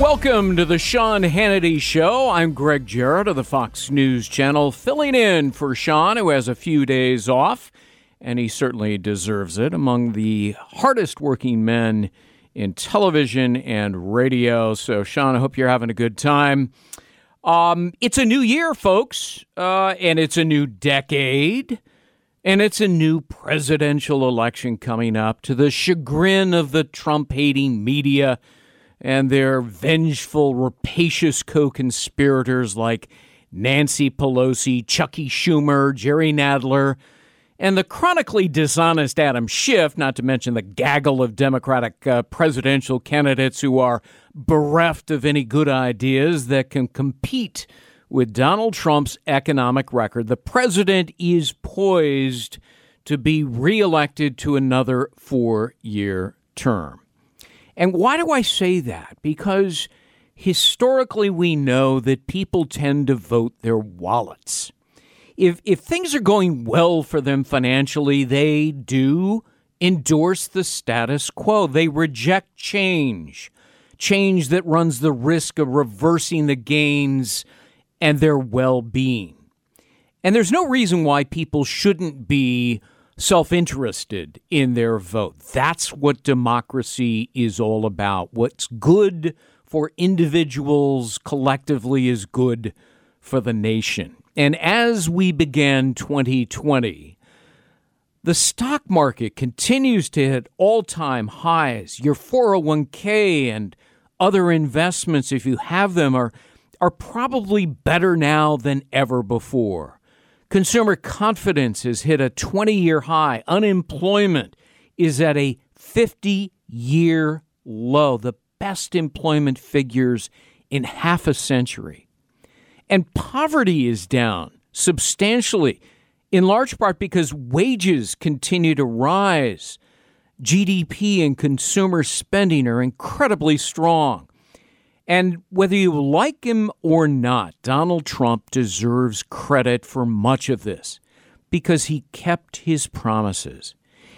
Welcome to the Sean Hannity Show. I'm Gregg Jarrett of the Fox News Channel, filling in for Sean, who has a few days off, and he certainly deserves it. Among the hardest working men in television and radio. So, Sean, I hope you're having a good time. Um, it's a new year, folks, uh, and it's a new decade, and it's a new presidential election coming up to the chagrin of the Trump hating media and their vengeful, rapacious co conspirators like Nancy Pelosi, Chucky Schumer, Jerry Nadler, and the chronically dishonest Adam Schiff, not to mention the gaggle of Democratic uh, presidential candidates who are bereft of any good ideas that can compete with Donald Trump's economic record. The president is poised to be reelected to another four year term. And why do I say that? Because historically we know that people tend to vote their wallets. If, if things are going well for them financially, they do endorse the status quo. They reject change, change that runs the risk of reversing the gains and their well being. And there's no reason why people shouldn't be self interested in their vote. That's what democracy is all about. What's good for individuals collectively is good for the nation. And as we began 2020, the stock market continues to hit all time highs. Your 401k and other investments, if you have them, are, are probably better now than ever before. Consumer confidence has hit a 20 year high. Unemployment is at a 50 year low, the best employment figures in half a century. And poverty is down substantially, in large part because wages continue to rise. GDP and consumer spending are incredibly strong. And whether you like him or not, Donald Trump deserves credit for much of this because he kept his promises.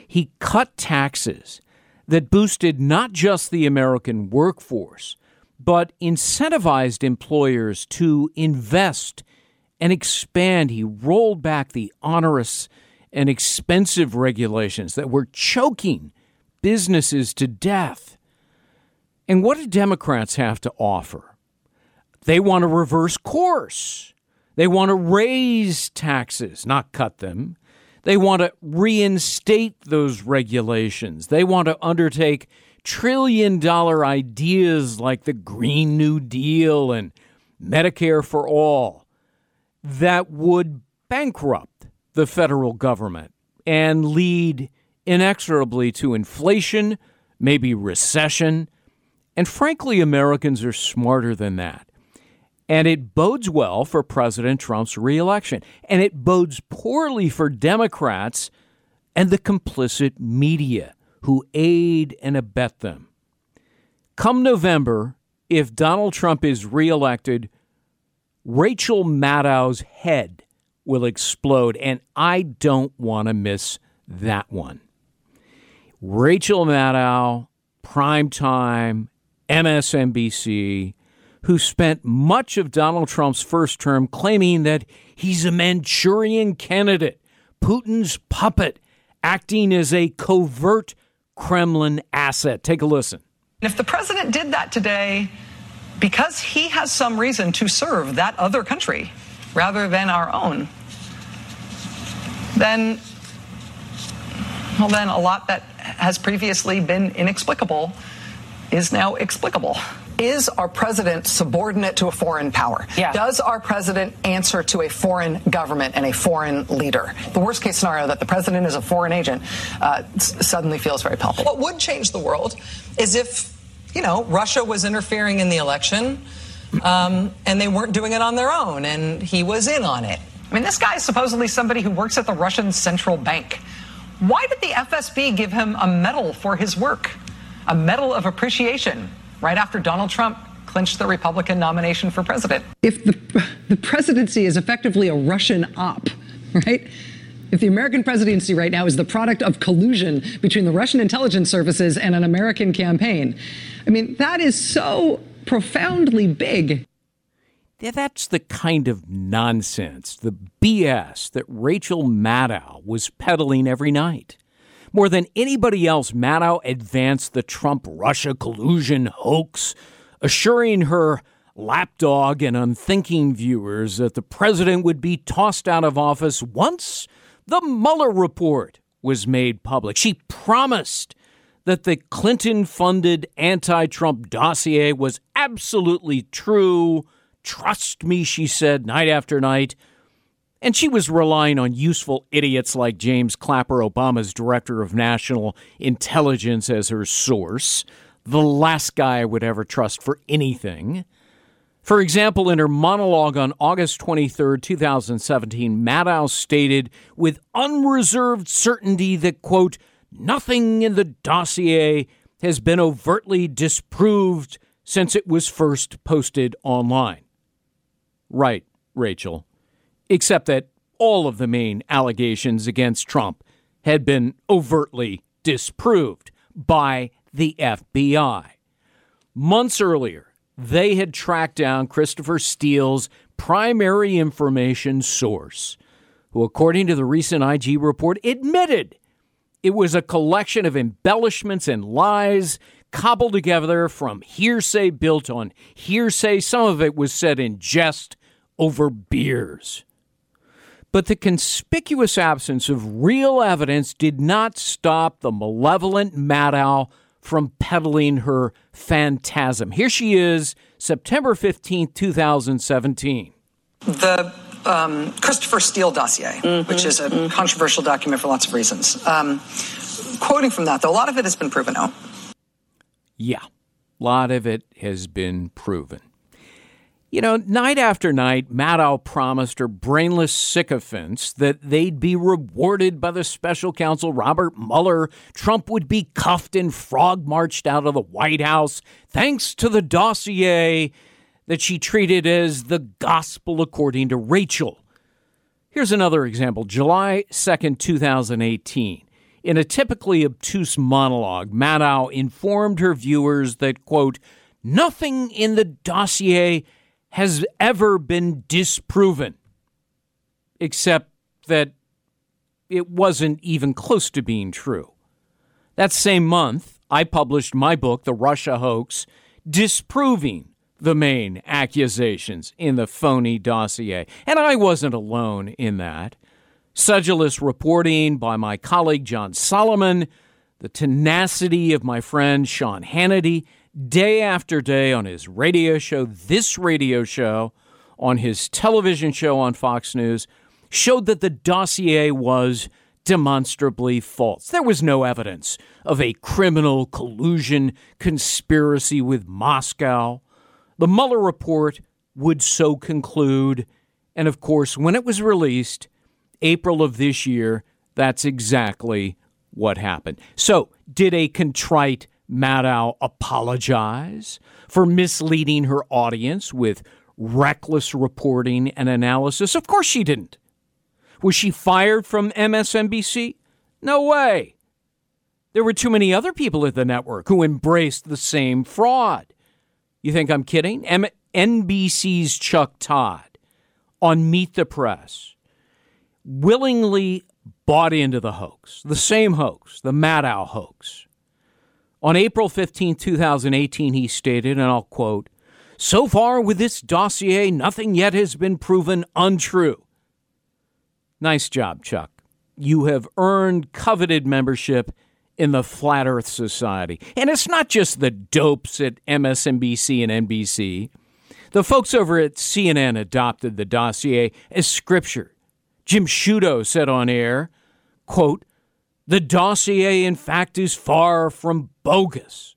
He cut taxes that boosted not just the American workforce, but incentivized employers to invest and expand. He rolled back the onerous and expensive regulations that were choking businesses to death. And what do Democrats have to offer? They want to reverse course. They want to raise taxes, not cut them. They want to reinstate those regulations. They want to undertake trillion dollar ideas like the Green New Deal and Medicare for All that would bankrupt the federal government and lead inexorably to inflation, maybe recession, and frankly, Americans are smarter than that. And it bodes well for President Trump's reelection. And it bodes poorly for Democrats and the complicit media who aid and abet them. Come November, if Donald Trump is reelected, Rachel Maddow's head will explode. And I don't want to miss that one. Rachel Maddow, prime time, MSNBC, who spent much of Donald Trump's first term claiming that he's a Manchurian candidate, Putin's puppet, acting as a covert Kremlin asset. Take a listen. If the president did that today because he has some reason to serve that other country rather than our own, then, well, then a lot that has previously been inexplicable is now explicable. Is our president subordinate to a foreign power? Yeah. Does our president answer to a foreign government and a foreign leader? The worst case scenario that the president is a foreign agent uh, suddenly feels very palpable. What would change the world is if, you know, Russia was interfering in the election um, and they weren't doing it on their own and he was in on it. I mean, this guy is supposedly somebody who works at the Russian central bank. Why did the FSB give him a medal for his work? A medal of appreciation right after Donald Trump clinched the Republican nomination for president. if the, the presidency is effectively a Russian op, right? If the American presidency right now is the product of collusion between the Russian intelligence services and an American campaign, I mean, that is so profoundly big. Yeah, that's the kind of nonsense, the BS that Rachel Maddow was peddling every night. More than anybody else, Maddow advanced the Trump Russia collusion hoax, assuring her lapdog and unthinking viewers that the president would be tossed out of office once the Mueller report was made public. She promised that the Clinton funded anti Trump dossier was absolutely true. Trust me, she said night after night. And she was relying on useful idiots like James Clapper, Obama's director of national intelligence, as her source, the last guy I would ever trust for anything. For example, in her monologue on August 23, 2017, Maddow stated with unreserved certainty that, quote, nothing in the dossier has been overtly disproved since it was first posted online. Right, Rachel. Except that all of the main allegations against Trump had been overtly disproved by the FBI. Months earlier, they had tracked down Christopher Steele's primary information source, who, according to the recent IG report, admitted it was a collection of embellishments and lies cobbled together from hearsay built on hearsay. Some of it was said in jest over beers. But the conspicuous absence of real evidence did not stop the malevolent Maddow from peddling her phantasm. Here she is, September 15, 2017. The um, Christopher Steele dossier, mm-hmm, which is a mm-hmm. controversial document for lots of reasons. Um, quoting from that, though, a lot of it has been proven out. Yeah, a lot of it has been proven. You know, night after night, Maddow promised her brainless sycophants that they'd be rewarded by the special counsel Robert Mueller. Trump would be cuffed and frog marched out of the White House thanks to the dossier that she treated as the gospel according to Rachel. Here's another example July 2nd, 2018. In a typically obtuse monologue, Maddow informed her viewers that, quote, nothing in the dossier has ever been disproven, except that it wasn't even close to being true. That same month, I published my book, The Russia Hoax, disproving the main accusations in the phony dossier. And I wasn't alone in that. Sedulous reporting by my colleague John Solomon, the tenacity of my friend Sean Hannity, day after day on his radio show, this radio show, on his television show on Fox News, showed that the dossier was demonstrably false. There was no evidence of a criminal collusion conspiracy with Moscow. The Mueller report would so conclude. And of course, when it was released, April of this year, that's exactly what happened. So, did a contrite Maddow apologize for misleading her audience with reckless reporting and analysis? Of course she didn't. Was she fired from MSNBC? No way. There were too many other people at the network who embraced the same fraud. You think I'm kidding? M- NBC's Chuck Todd on Meet the Press willingly bought into the hoax, the same hoax, the Maddow hoax. On April 15, 2018, he stated, and I'll quote, So far with this dossier, nothing yet has been proven untrue. Nice job, Chuck. You have earned coveted membership in the Flat Earth Society. And it's not just the dopes at MSNBC and NBC. The folks over at CNN adopted the dossier as scripture. Jim Sciutto said on air, quote, the dossier, in fact, is far from bogus.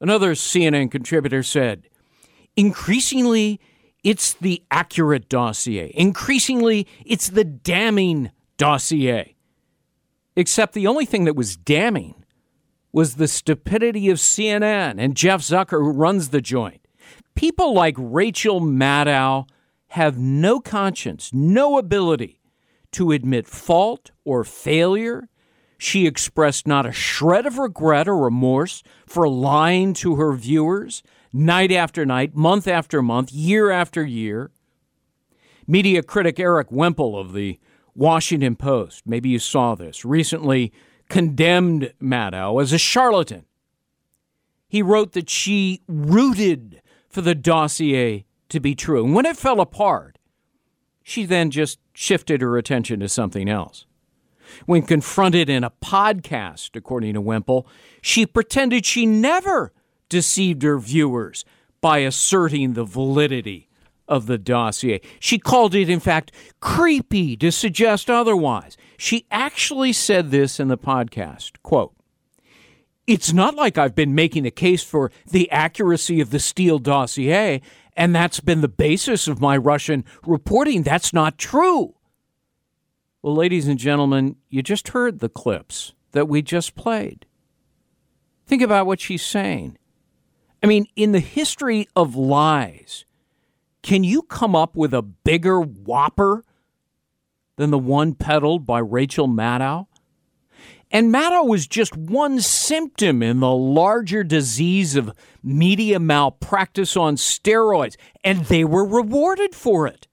Another CNN contributor said, increasingly, it's the accurate dossier. Increasingly, it's the damning dossier. Except the only thing that was damning was the stupidity of CNN and Jeff Zucker, who runs the joint. People like Rachel Maddow have no conscience, no ability to admit fault or failure she expressed not a shred of regret or remorse for lying to her viewers, night after night, month after month, year after year. Media critic Erik Wemple of the Washington Post, maybe you saw this, recently condemned Maddow as a charlatan. He wrote that she rooted for the dossier to be true. And when it fell apart, she then just shifted her attention to something else. When confronted in a podcast, according to Wemple, she pretended she never deceived her viewers by asserting the validity of the dossier. She called it, in fact, creepy to suggest otherwise. She actually said this in the podcast quote, It's not like I've been making a case for the accuracy of the Steele dossier, and that's been the basis of my Russian reporting. That's not true. Well, ladies and gentlemen, you just heard the clips that we just played. Think about what she's saying. I mean, in the history of lies, can you come up with a bigger whopper than the one peddled by Rachel Maddow? And Maddow was just one symptom in the larger disease of media malpractice on steroids, and they were rewarded for it.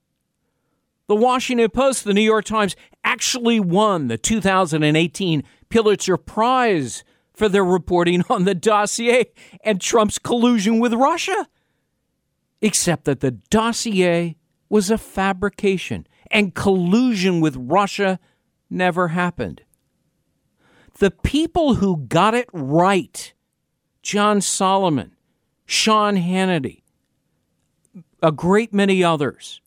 The Washington Post, the New York Times actually won the 2018 Pulitzer Prize for their reporting on the dossier and Trump's collusion with Russia. Except that the dossier was a fabrication and collusion with Russia never happened. The people who got it right, John Solomon, Sean Hannity, a great many others,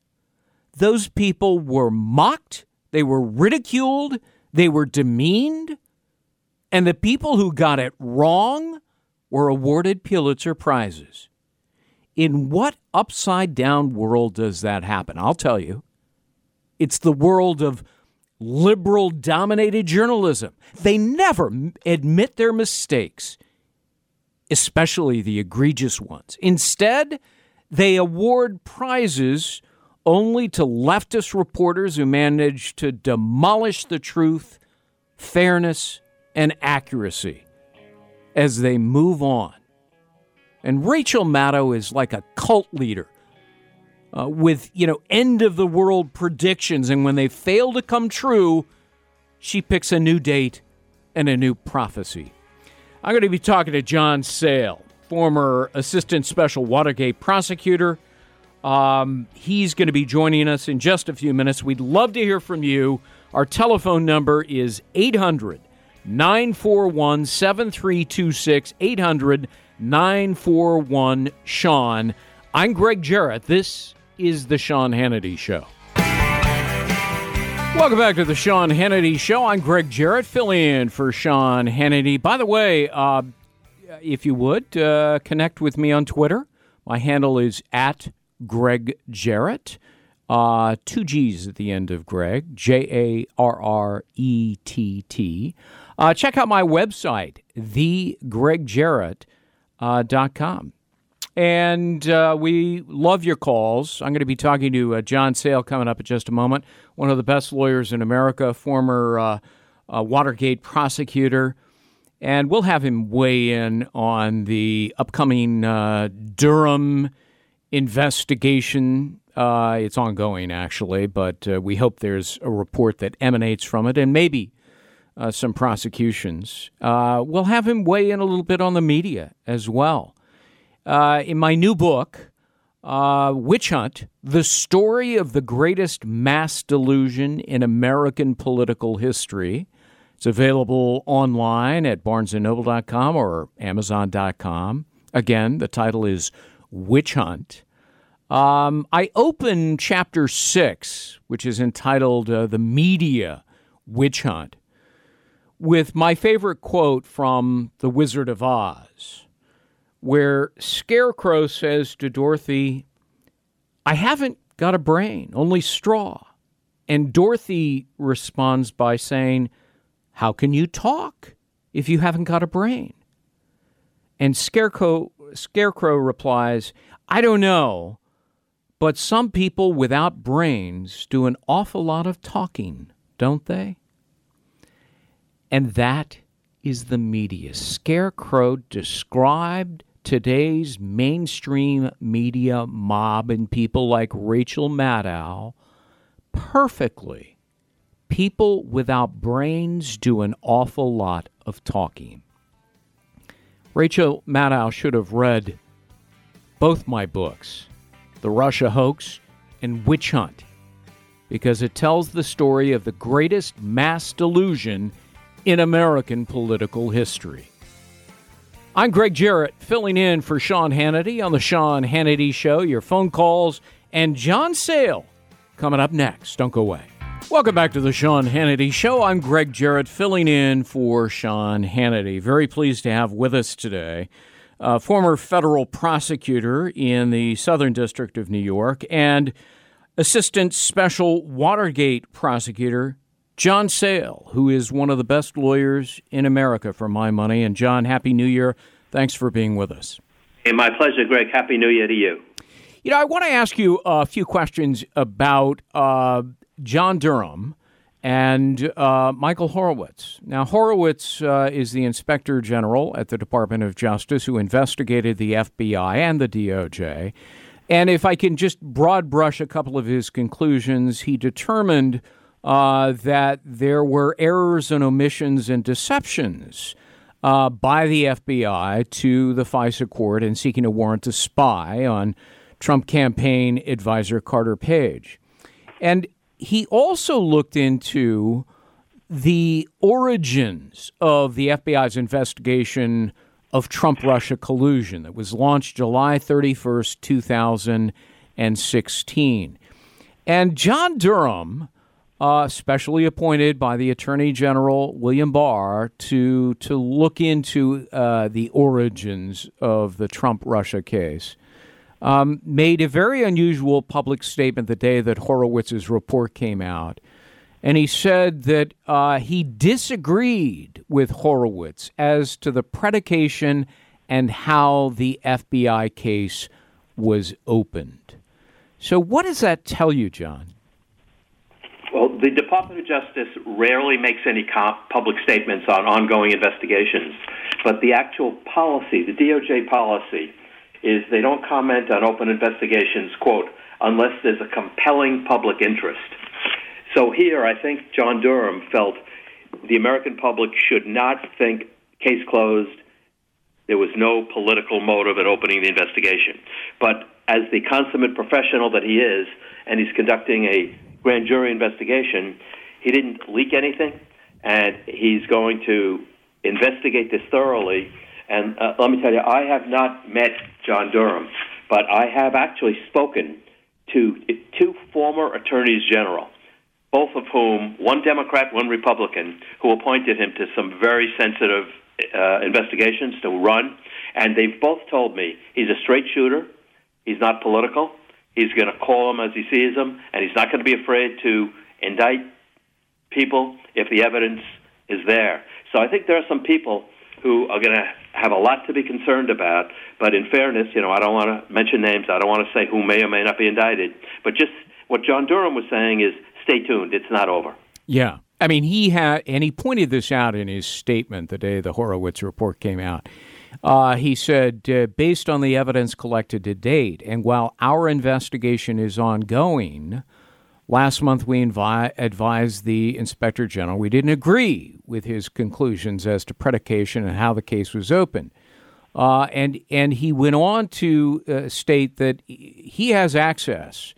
those people were mocked, they were ridiculed, they were demeaned, and the people who got it wrong were awarded Pulitzer Prizes. In what upside down world does that happen? I'll tell you. It's the world of liberal dominated journalism. They never admit their mistakes, especially the egregious ones. Instead, they award prizes only to leftist reporters who manage to demolish the truth, fairness, and accuracy as they move on. And Rachel Maddow is like a cult leader uh, with, you know, end of the world predictions. And when they fail to come true, she picks a new date and a new prophecy. I'm going to be talking to John Sale, former assistant special Watergate prosecutor. Um, he's going to be joining us in just a few minutes. We'd love to hear from you. Our telephone number is 800 941 7326 800 941 Sean. I'm Gregg Jarrett. This is The Sean Hannity Show. Welcome back to The Sean Hannity Show. I'm Gregg Jarrett, filling in for Sean Hannity. By the way, uh, if you would, uh, connect with me on Twitter. My handle is at Gregg Jarrett. Uh, two G's at the end of Gregg, J A R R E T T. Uh, check out my website, thegregjarrett.com. Uh, and uh, we love your calls. I'm going to be talking to uh, John Sale coming up in just a moment, one of the best lawyers in America, former uh, Watergate prosecutor. And we'll have him weigh in on the upcoming Durham investigation. it's ongoing, actually, but we hope there's a report that emanates from it and maybe uh, some prosecutions. Uh, we'll have him weigh in a little bit on the media as well. Uh, in my new book, uh, Witch Hunt The Story of the Greatest Mass Delusion in American Political History. It's available online at barnesandnoble.com or amazon.com. Again, the title is Witch Hunt. Um, I open chapter six, which is entitled uh, The Media Witch Hunt with my favorite quote from The Wizard of Oz, where Scarecrow says to Dorothy, I haven't got a brain, only straw. And Dorothy responds by saying, How can you talk if you haven't got a brain? And Scarecrow, Scarecrow replies, I don't know, but some people without brains do an awful lot of talking, don't they? And that is the media. Scarecrow described today's mainstream media mob and people like Rachel Maddow perfectly. People without brains do an awful lot of talking. Rachel Maddow should have read both my books, The Russia Hoax and Witch Hunt, because it tells the story of the greatest mass delusion in American political history. I'm Gregg Jarrett, filling in for Sean Hannity on The Sean Hannity Show. Your phone calls and John Sale coming up next. Don't go away. Welcome back to The Sean Hannity Show. I'm Gregg Jarrett, filling in for Sean Hannity. Very pleased to have with us today a former federal prosecutor in the Southern District of New York and Assistant Special Watergate Prosecutor John Sale, who is one of the best lawyers in America for my money. And John, Happy New Year. Thanks for being with us. Hey, my pleasure, Gregg. Happy New Year to you. You know, I want to ask you a few questions about uh, John Durham and uh, Michael Horowitz. Now, Horowitz uh, is the Inspector General at the Department of Justice who investigated the FBI and the DOJ. And if I can just broad brush a couple of his conclusions, he determined uh, that there were errors and omissions and deceptions uh, by the FBI to the FISA court in seeking a warrant to spy on Trump campaign advisor Carter Page. And he also looked into the origins of the FBI's investigation of Trump Russia collusion that was launched July 31st, 2016. And John Durham uh, specially appointed by the Attorney General William Barr to to look into uh, the origins of the Trump Russia case. Um, made a very unusual public statement the day that Horowitz's report came out. And he said that uh, he disagreed with Horowitz as to the predication and how the FBI case was opened. So, what does that tell you, John? Well, the Department of Justice rarely makes any public statements on ongoing investigations, but the actual policy, the DOJ policy, is they don't comment on open investigations, quote, unless there's a compelling public interest. So here, I think John Durham felt the American public should not think case closed. There was no political motive in opening the investigation. But as the consummate professional that he is, and he's conducting a grand jury investigation, he didn't leak anything, and he's going to investigate this thoroughly. And uh, let me tell you, I have not met John Durham, but I have actually spoken to two former attorneys general, both of whom, one Democrat, one Republican, who appointed him to some very sensitive uh, investigations to run. And they've both told me he's a straight shooter, he's not political, He's going to call them as he sees them, and he's not going to be afraid to indict people if the evidence is there. So I think there are some people who are going to have a lot to be concerned about. But in fairness, you know, I don't want to mention names. I don't want to say who may or may not be indicted. But just what John Durham was saying is stay tuned. It's not over. Yeah. I mean, he had, and he pointed this out in his statement the day the Horowitz report came out. Uh, he said, uh, based on the evidence collected to date, and while our investigation is ongoing, last month we invi- advised the inspector general we didn't agree with his conclusions as to predication and how the case was opened. Uh, and and he went on to uh, state that he has access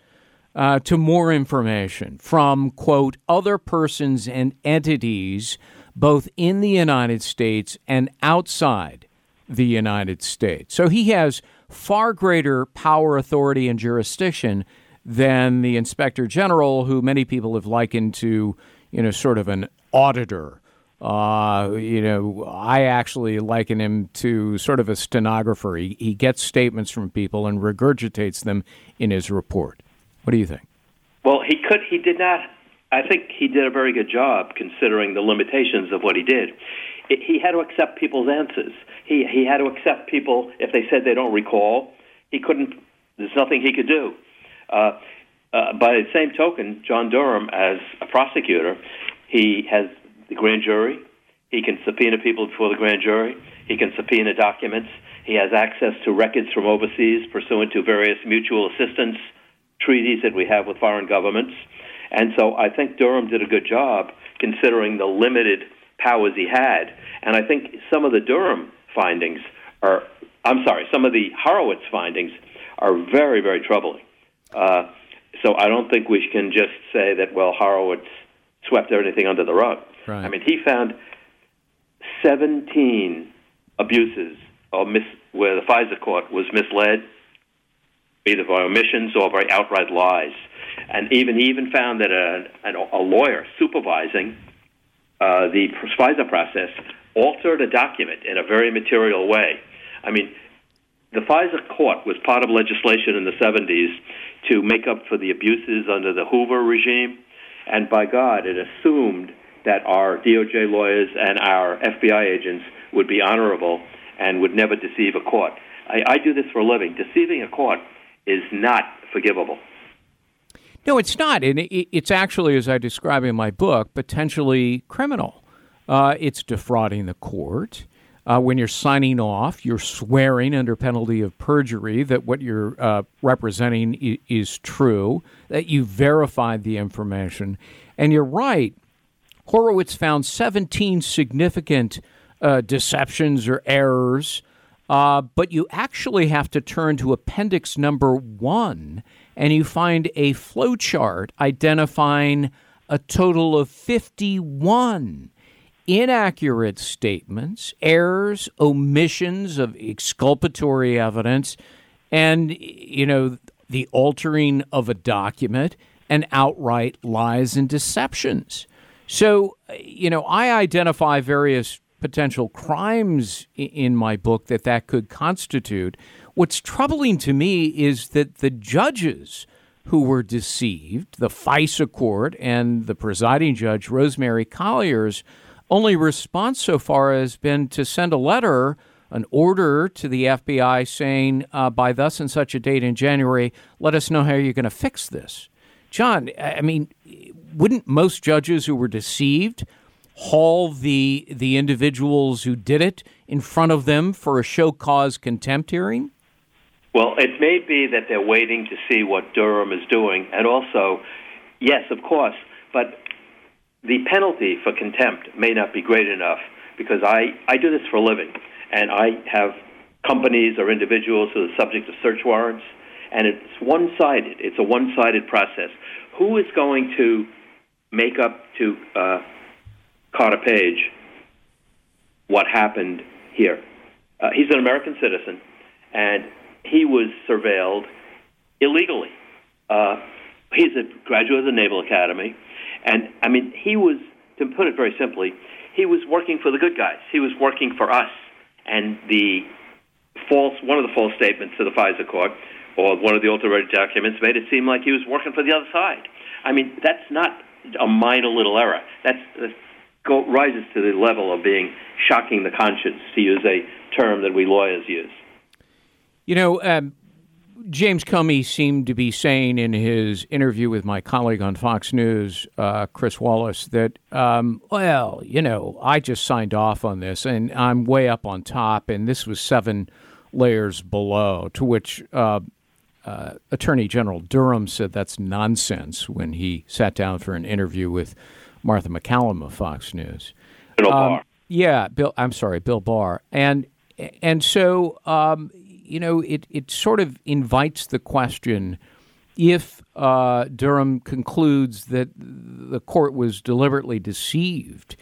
uh, to more information from quote other persons and entities both in the United States and outside the United States. So he has far greater power, authority, and jurisdiction than the inspector general, who many people have likened to, you know, sort of an auditor. Uh, you know, I actually liken him to sort of a stenographer. He, he gets statements from people and regurgitates them in his report. What do you think? Well, he could. He did not. I think he did a very good job considering the limitations of what he did. It, he had to accept people's answers he he had to accept people if they said they don't recall. He couldn't. There's nothing he could do. Uh, uh, by the same token, John Durham, as a prosecutor, he has the grand jury. He can subpoena people before the grand jury. He can subpoena documents. He has access to records from overseas pursuant to various mutual assistance treaties that we have with foreign governments. And so I think Durham did a good job considering the limited powers he had. And I think some of the Durham findings are, I'm sorry, some of the Horowitz findings are very, very troubling. Uh, so I don't think we can just say that, well, Horowitz swept everything under the rug. Right. I mean, he found 17 abuses or mis- where the FISA court was misled, either by omissions or by outright lies. And even he even found that a, a lawyer supervising uh, the FISA process altered a document in a very material way. I mean, the FISA court was part of legislation in the 70s to make up for the abuses under the Hoover regime. And by God, it assumed that our DOJ lawyers and our FBI agents would be honorable and would never deceive a court. I, I do this for a living. Deceiving a court is not forgivable. No, it's not. And it's actually, as I describe in my book, potentially criminal. Uh, it's defrauding the court. Uh, when you're signing off, you're swearing under penalty of perjury that what you're uh, representing is, is true, that you verified the information. And you're right. Horowitz found 17 significant uh, deceptions or errors, uh, but you actually have to turn to appendix number one and you find a flowchart identifying a total of 51 inaccurate statements, errors, omissions of exculpatory evidence, and, you know, the altering of a document and outright lies and deceptions. So, you know, I identify various potential crimes in my book that that could constitute. What's troubling to me is that the judges who were deceived, the FISA court and the presiding judge, Rosemary Collyer's, only response so far has been to send a letter, an order to the FBI saying, uh, by thus and such a date in January, let us know how you're going to fix this. John, I mean, wouldn't most judges who were deceived haul the the individuals who did it in front of them for a show cause contempt hearing? Well, it may be that they're waiting to see what Durham is doing, and also, yes, of course, but the penalty for contempt may not be great enough because I, I do this for a living, and I have companies or individuals who are subject to search warrants, and it's one sided. It's a one sided process. Who is going to make up to uh, Carter Page what happened here? Uh, he's an American citizen, and he was surveilled illegally. Uh, he's a graduate of the Naval Academy. And I mean, he was, to put it very simply, he was working for the good guys. He was working for us. And the false, one of the false statements to the FISA court, or one of the altered documents, made it seem like he was working for the other side. I mean, that's not a minor little error. That's, that go, rises to the level of being shocking the conscience, to use a term that we lawyers use. You know, um, James Comey seemed to be saying in his interview with my colleague on Fox News, uh, Chris Wallace, that, um, well, you know, I just signed off on this and I'm way up on top, and this was seven layers below, to which uh, uh, Attorney General Durham said that's nonsense when he sat down for an interview with Martha McCallum of Fox News. Bill um, Barr. Yeah, Bill. I'm sorry, Bill Barr. And and so um, you know, it, it sort of invites the question if uh, Durham concludes that the court was deliberately deceived,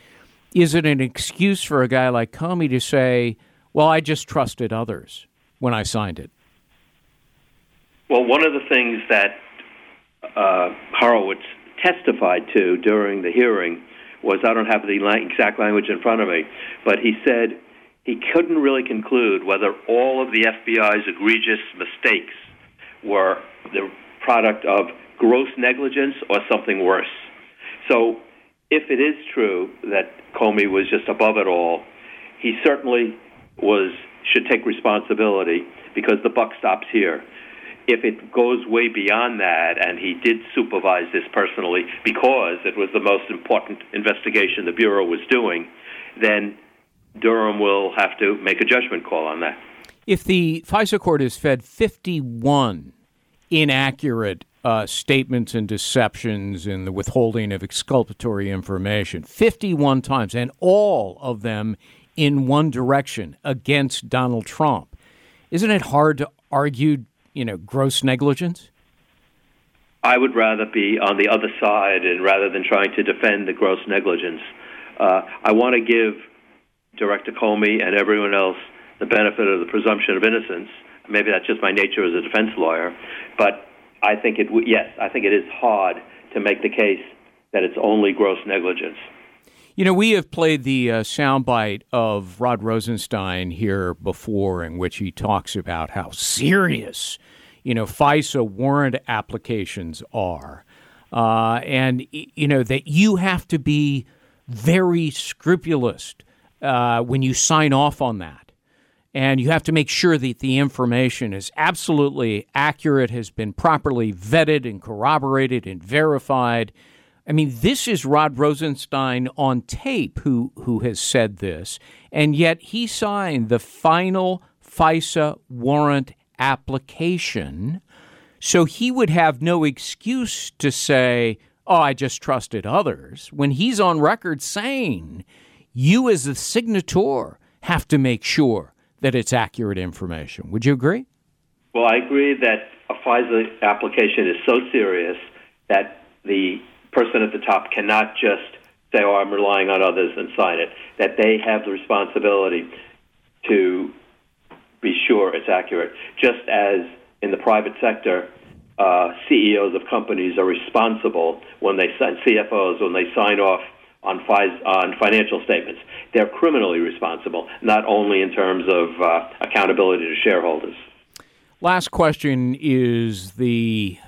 is it an excuse for a guy like Comey to say, well, I just trusted others when I signed it? Well, one of the things that uh, Horowitz testified to during the hearing was I don't have the exact language in front of me, but he said he couldn't really conclude whether all of the FBI's egregious mistakes were the product of gross negligence or something worse. So, if it is true that Comey was just above it all, he certainly was should take responsibility because the buck stops here. If it goes way beyond that, and he did supervise this personally because it was the most important investigation the Bureau was doing, then Durham will have to make a judgment call on that. If the FISA court has fed 51 inaccurate uh, statements and deceptions in the withholding of exculpatory information 51 times, and all of them in one direction against Donald Trump. Isn't it hard to argue, you know, gross negligence? I would rather be on the other side, and rather than trying to defend the gross negligence, uh, I want to give Director Comey and everyone else the benefit of the presumption of innocence. Maybe that's just my nature as a defense lawyer, but I think it. Yes, I think it is hard to make the case that it's only gross negligence. You know, we have played the uh, soundbite of Rod Rosenstein here before, in which he talks about how serious, you know, FISA warrant applications are, uh, and you know that you have to be very scrupulous uh, when you sign off on that and you have to make sure that the information is absolutely accurate, has been properly vetted and corroborated and verified. I mean, this is Rod Rosenstein on tape who, who has said this, and yet he signed the final FISA warrant application. So he would have no excuse to say, oh, I just trusted others, when he's on record saying, you as the signator have to make sure that it's accurate information. Would you agree? Well, I agree that a FISA application is so serious that the person at the top cannot just say, "Oh, I'm relying on others," and sign it. That they have the responsibility to be sure it's accurate. Just as in the private sector, uh, CEOs of companies are responsible when they sign CFOs when they sign off on, on financial statements. They're criminally responsible, not only in terms of uh, accountability to shareholders. Last question is the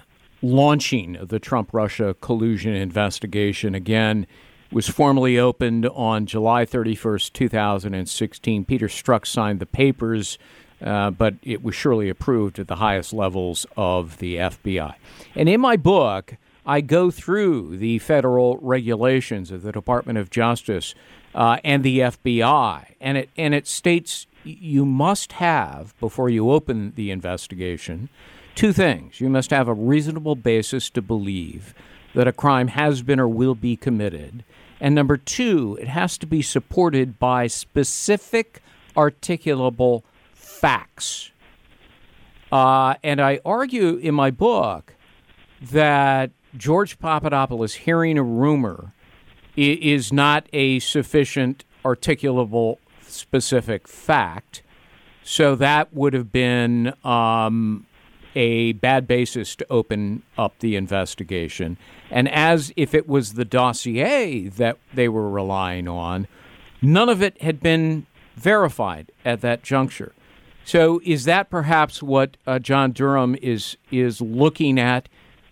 launching of the Trump Russia collusion investigation. Again, was formally opened on July 31st, 2016. Peter Strzok signed the papers, uh, but it was surely approved at the highest levels of the FBI. And in my book, I go through the federal regulations of the Department of Justice uh, and the FBI, and it and it states you must have before you open the investigation two things: you must have a reasonable basis to believe that a crime has been or will be committed, and number two, it has to be supported by specific, articulable facts. Uh, and I argue in my book that George Papadopoulos hearing a rumor is not a sufficient articulable specific fact. So that would have been um, a bad basis to open up the investigation. And as if it was the dossier that they were relying on, none of it had been verified at that juncture. So is that perhaps what uh, John Durham is is looking at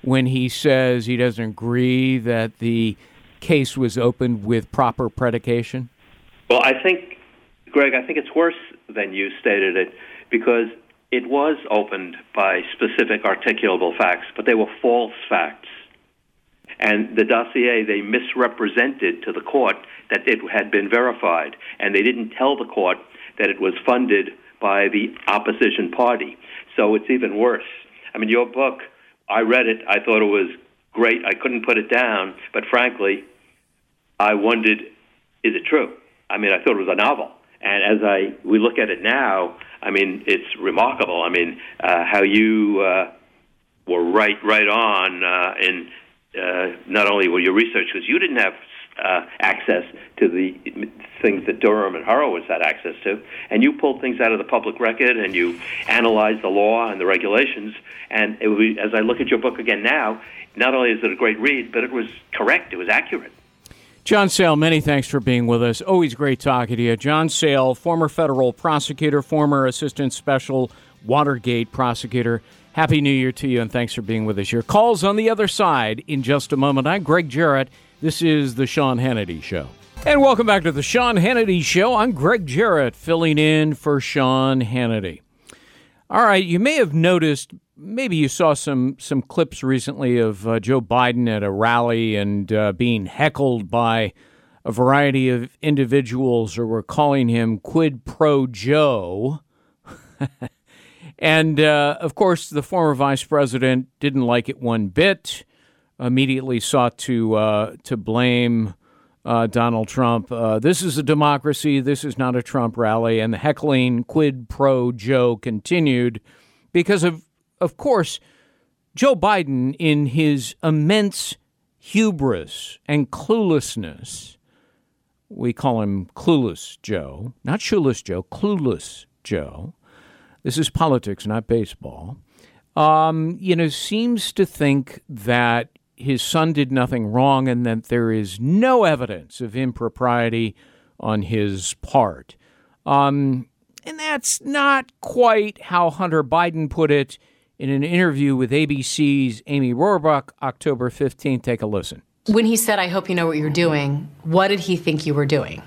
when he says he doesn't agree that the case was opened with proper predication? Well, I think, Gregg, I think it's worse than you stated it because it was opened by specific articulable facts, but they were false facts. And the dossier, they misrepresented to the court that it had been verified, and they didn't tell the court that it was funded by the opposition party. So it's even worse. I mean, your book I read it. I thought it was great. I couldn't put it down, but frankly, I wondered, is it true? I mean, I thought it was a novel. And as I we look at it now, I mean, it's remarkable. I mean, uh, how you uh, were right, right on uh, in uh, not only were your research because you didn't have uh, access to the things that Durham and Horowitz had access to, and you pulled things out of the public record and you analyzed the law and the regulations. And it was, as I look at your book again now, not only is it a great read, but it was correct. It was accurate. John Sale, many thanks for being with us. Always great talking to you. John Sale, former federal prosecutor, former assistant special Watergate prosecutor. Happy New Year to you, and thanks for being with us. Your calls on the other side in just a moment. I'm Gregg Jarrett. This is The Sean Hannity Show. And welcome back to The Sean Hannity Show. I'm Gregg Jarrett, filling in for Sean Hannity. All right, you may have noticed, maybe you saw some, some clips recently of uh, Joe Biden at a rally and uh, being heckled by a variety of individuals who were calling him Quid Pro Joe. and uh, of course, the former vice president didn't like it one bit. Immediately sought to uh, to blame uh, Donald Trump. Uh, this is a democracy. This is not a Trump rally. And the heckling quid pro Joe continued because of of course Joe Biden in his immense hubris and cluelessness. We call him Clueless Joe, not Shoeless Joe, Clueless Joe. This is politics, not baseball. Um, you know, seems to think that his son did nothing wrong and that there is no evidence of impropriety on his part. Um, and that's not quite how Hunter Biden put it in an interview with ABC's Amy Robach, October 15th. Take a listen. When he said, I hope you know what you're doing, what did he think you were doing?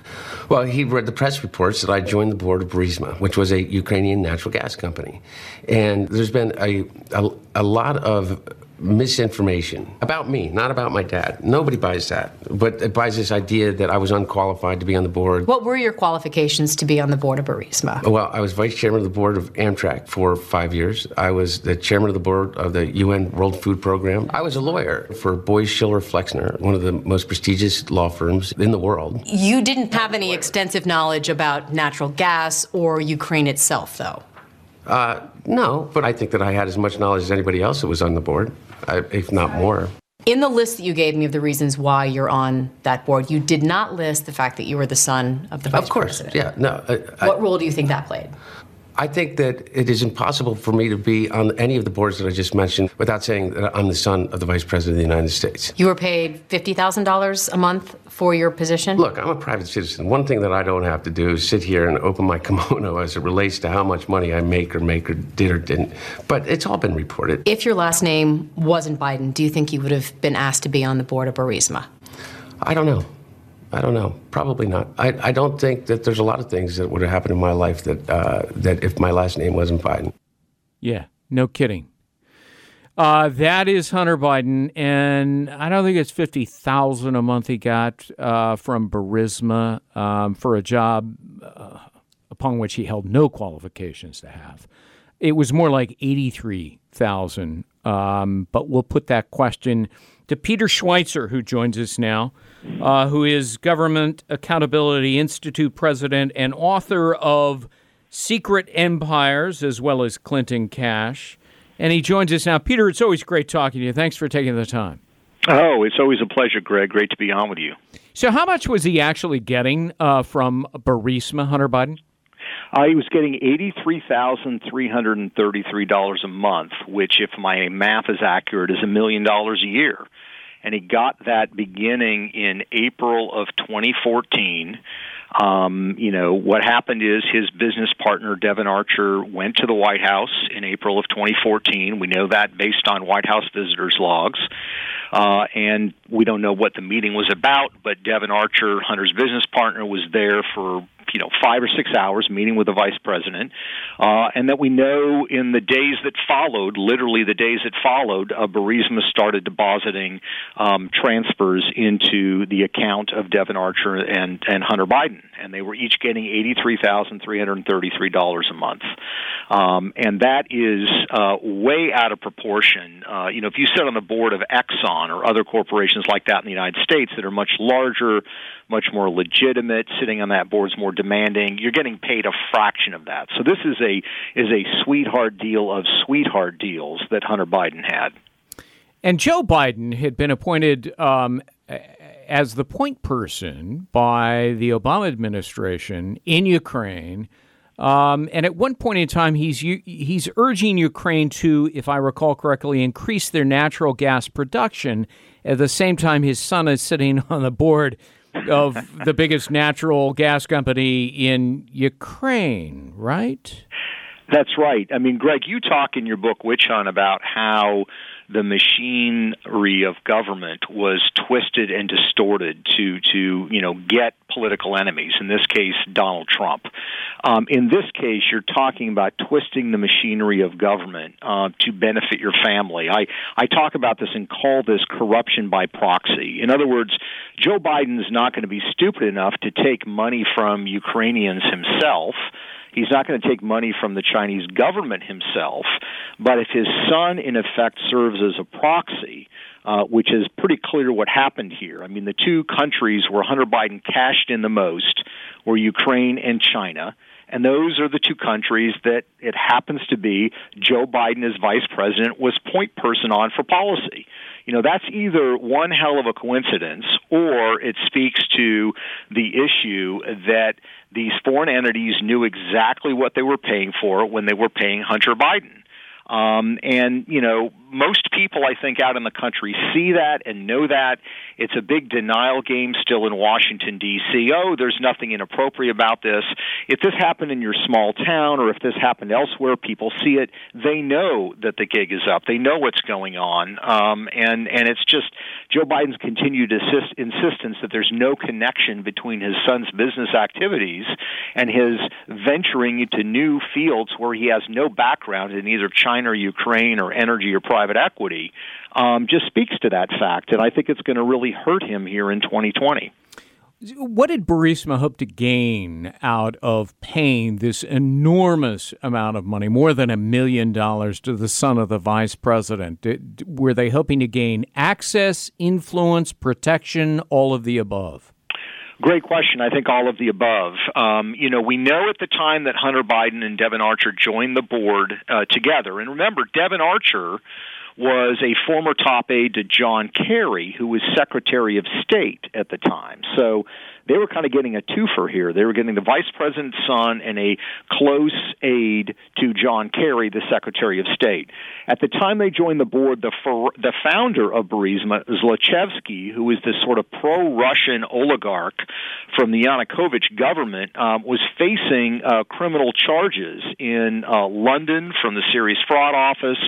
Well, he read the press reports that I joined the board of Burisma, which was a Ukrainian natural gas company. And there's been a, a, a lot of misinformation about me, not about my dad. Nobody buys that, but it buys this idea that I was unqualified to be on the board. What were your qualifications to be on the board of Burisma? Well, I was vice chairman of the board of Amtrak for five years. I was the chairman of the board of the UN World Food Program. I was a lawyer for Boies Schiller Flexner, one of the most prestigious law firms in the world. You didn't have any extensive knowledge about natural gas or Ukraine itself, though. Uh, no, but I think that I had as much knowledge as anybody else that was on the board, if not more. In the list that you gave me of the reasons why you're on that board, you did not list the fact that you were the son of the vice president. Of course, president. yeah. No, I, What role do you think that played? I think that it is impossible for me to be on any of the boards that I just mentioned without saying that I'm the son of the vice president of the United States. You were paid $50,000 a month for your position? Look, I'm a private citizen. One thing that I don't have to do is sit here and open my kimono as it relates to how much money I make or make or did or didn't. But it's all been reported. If your last name wasn't Biden, do you think you would have been asked to be on the board of Burisma? I don't know. I don't know. Probably not. I, I don't think that there's a lot of things that would have happened in my life that uh, that if my last name wasn't Biden. Yeah, no kidding. Uh, that is Hunter Biden, and I don't think it's fifty thousand a month he got uh, from Burisma um, for a job uh, upon which he held no qualifications to have. It was more like eighty-three thousand. Um, but we'll put that question to Peter Schweizer, who joins us now, uh, who is Government Accountability Institute president and author of Secret Empires as well as Clinton Cash. And he joins us now. Peter, it's always great talking to you. Thanks for taking the time. Oh, it's always a pleasure, Gregg. Great to be on with you. So, how much was he actually getting uh, from Burisma, Hunter Biden? Uh, he was getting eighty-three thousand three hundred and thirty-three dollars a month, which, if my math is accurate, is a million dollars a year. And he got that beginning in April of 2014. Um, you know, what happened is his business partner, Devon Archer, went to the White House in April of 2014. We know that based on White House visitors' logs. Uh, and we don't know what the meeting was about, but Devon Archer, Hunter's business partner, was there for you know five or six hours meeting with the vice president, uh, and that we know in the days that followed, literally the days that followed, uh, Burisma started depositing um, transfers into the account of Devon Archer and and Hunter Biden, and they were each getting eighty three thousand three hundred thirty three dollars a month, um, and that is uh, way out of proportion. Uh, you know, if you sit on the board of Exxon or other corporations like that in the United States that are much larger, much more legitimate, sitting on that board is more demanding. You're getting paid a fraction of that. So this is a is a sweetheart deal of sweetheart deals that Hunter Biden had. And Joe Biden had been appointed um, as the point person by the Obama administration in Ukraine. Um, and at one point in time, he's he's urging Ukraine to, if I recall correctly, increase their natural gas production. At the same time, his son is sitting on the board of the biggest natural gas company in Ukraine, right? That's right. I mean, Gregg, you talk in your book Witch Hunt about how the machinery of government was twisted and distorted to to you know get political enemies. In this case, Donald Trump. Um, in this case, you're talking about twisting the machinery of government uh, to benefit your family. I I talk about this and call this corruption by proxy. In other words, Joe Biden is not going to be stupid enough to take money from Ukrainians himself He's not going to take money from the Chinese government himself. But if his son, in effect, serves as a proxy, uh, which is pretty clear what happened here. I mean, the two countries where Hunter Biden cashed in the most were Ukraine and China. And those are the two countries that it happens to be Joe Biden as vice president was point person on for policy. You know, that's either one hell of a coincidence or it speaks to the issue that these foreign entities knew exactly what they were paying for when they were paying Hunter Biden. Um, and, you know, most people, I think, out in the country see that and know that. It's a big denial game still in Washington, D.C. Oh, there's nothing inappropriate about this. If this happened in your small town or if this happened elsewhere, people see it. They know that the gig is up. They know what's going on. Um, and, and it's just Joe Biden's continued assist, insistence that there's no connection between his son's business activities and his venturing into new fields where he has no background in either China or Ukraine or energy or private private equity um, just speaks to that fact. And I think it's going to really hurt him here in 2020. What did Burisma hope to gain out of paying this enormous amount of money, more than a million dollars, to the son of the vice president? Did, were they hoping to gain access, influence, protection, all of the above? Great question. I think all of the above. Um, you know, we know at the time that Hunter Biden and Devon Archer joined the board uh, together, and remember, Devon Archer was a former top aide to John Kerry, who was Secretary of State at the time. So they were kind of getting a twofer here. They were getting the vice president's son and a close aide to John Kerry, the Secretary of State. At the time they joined the board, the the founder of Burisma, Zlochevsky, who is this sort of pro-Russian oligarch from the Yanukovych government, um, was facing uh, criminal charges in uh, London from the Serious Fraud Office,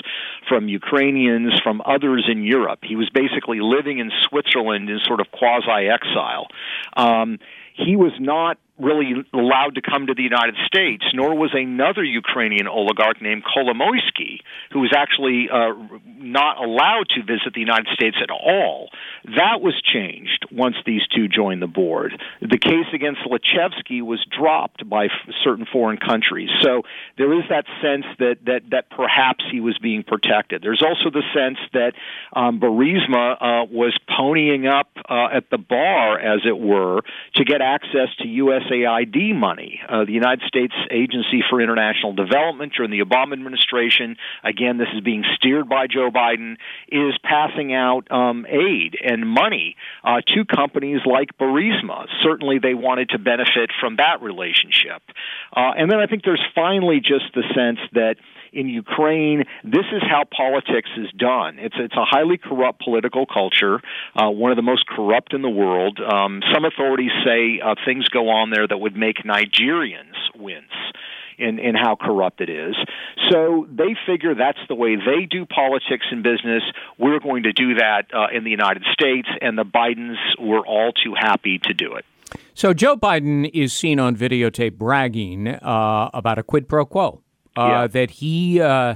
from Ukrainians, from others in Europe. He was basically living in Switzerland in sort of quasi-exile. Um, he was not really allowed to come to the United States, nor was another Ukrainian oligarch named Kolomoisky, who was actually uh, not allowed to visit the United States at all. That was changed once these two joined the board. The case against Zlochevsky was dropped by f- certain foreign countries. So there is that sense that, that, that perhaps he was being protected. There's also the sense that um, Burisma uh, was ponying up uh, at the bar, as it were, to get access to U.S. USAID money. Uh, the United States Agency for International Development during the Obama administration, again, this is being steered by Joe Biden, is passing out um, aid and money uh, to companies like Burisma. Certainly, they wanted to benefit from that relationship. Uh, and then I think there's finally just the sense that in Ukraine, this is how politics is done. It's it's a highly corrupt political culture, uh, one of the most corrupt in the world. Um, some authorities say uh, things go on there that would make Nigerians wince. In, in how corrupt it is. So they figure that's the way they do politics and business. We're going to do that uh, in the United States, and the Bidens were all too happy to do it. So Joe Biden is seen on videotape bragging uh, about a quid pro quo yeah. that he uh,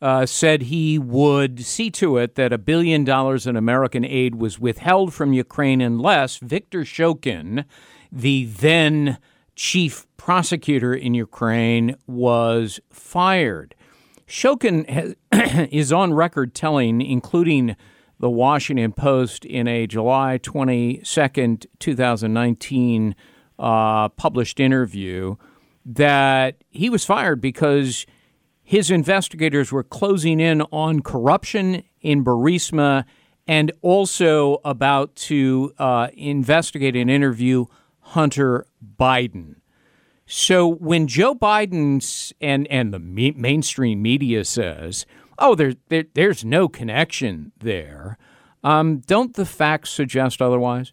uh, said he would see to it that a billion dollars in American aid was withheld from Ukraine unless Viktor Shokin, the then chief prosecutor in Ukraine, was fired. Shokin has, is on record telling, including the Washington Post in a July 22nd, 2019 uh, published interview, that he was fired because his investigators were closing in on corruption in Burisma and also about to uh, investigate and interview Hunter Biden. So when Joe Biden's and and the me- mainstream media says, "Oh, there, there there's no connection there," um, don't the facts suggest otherwise?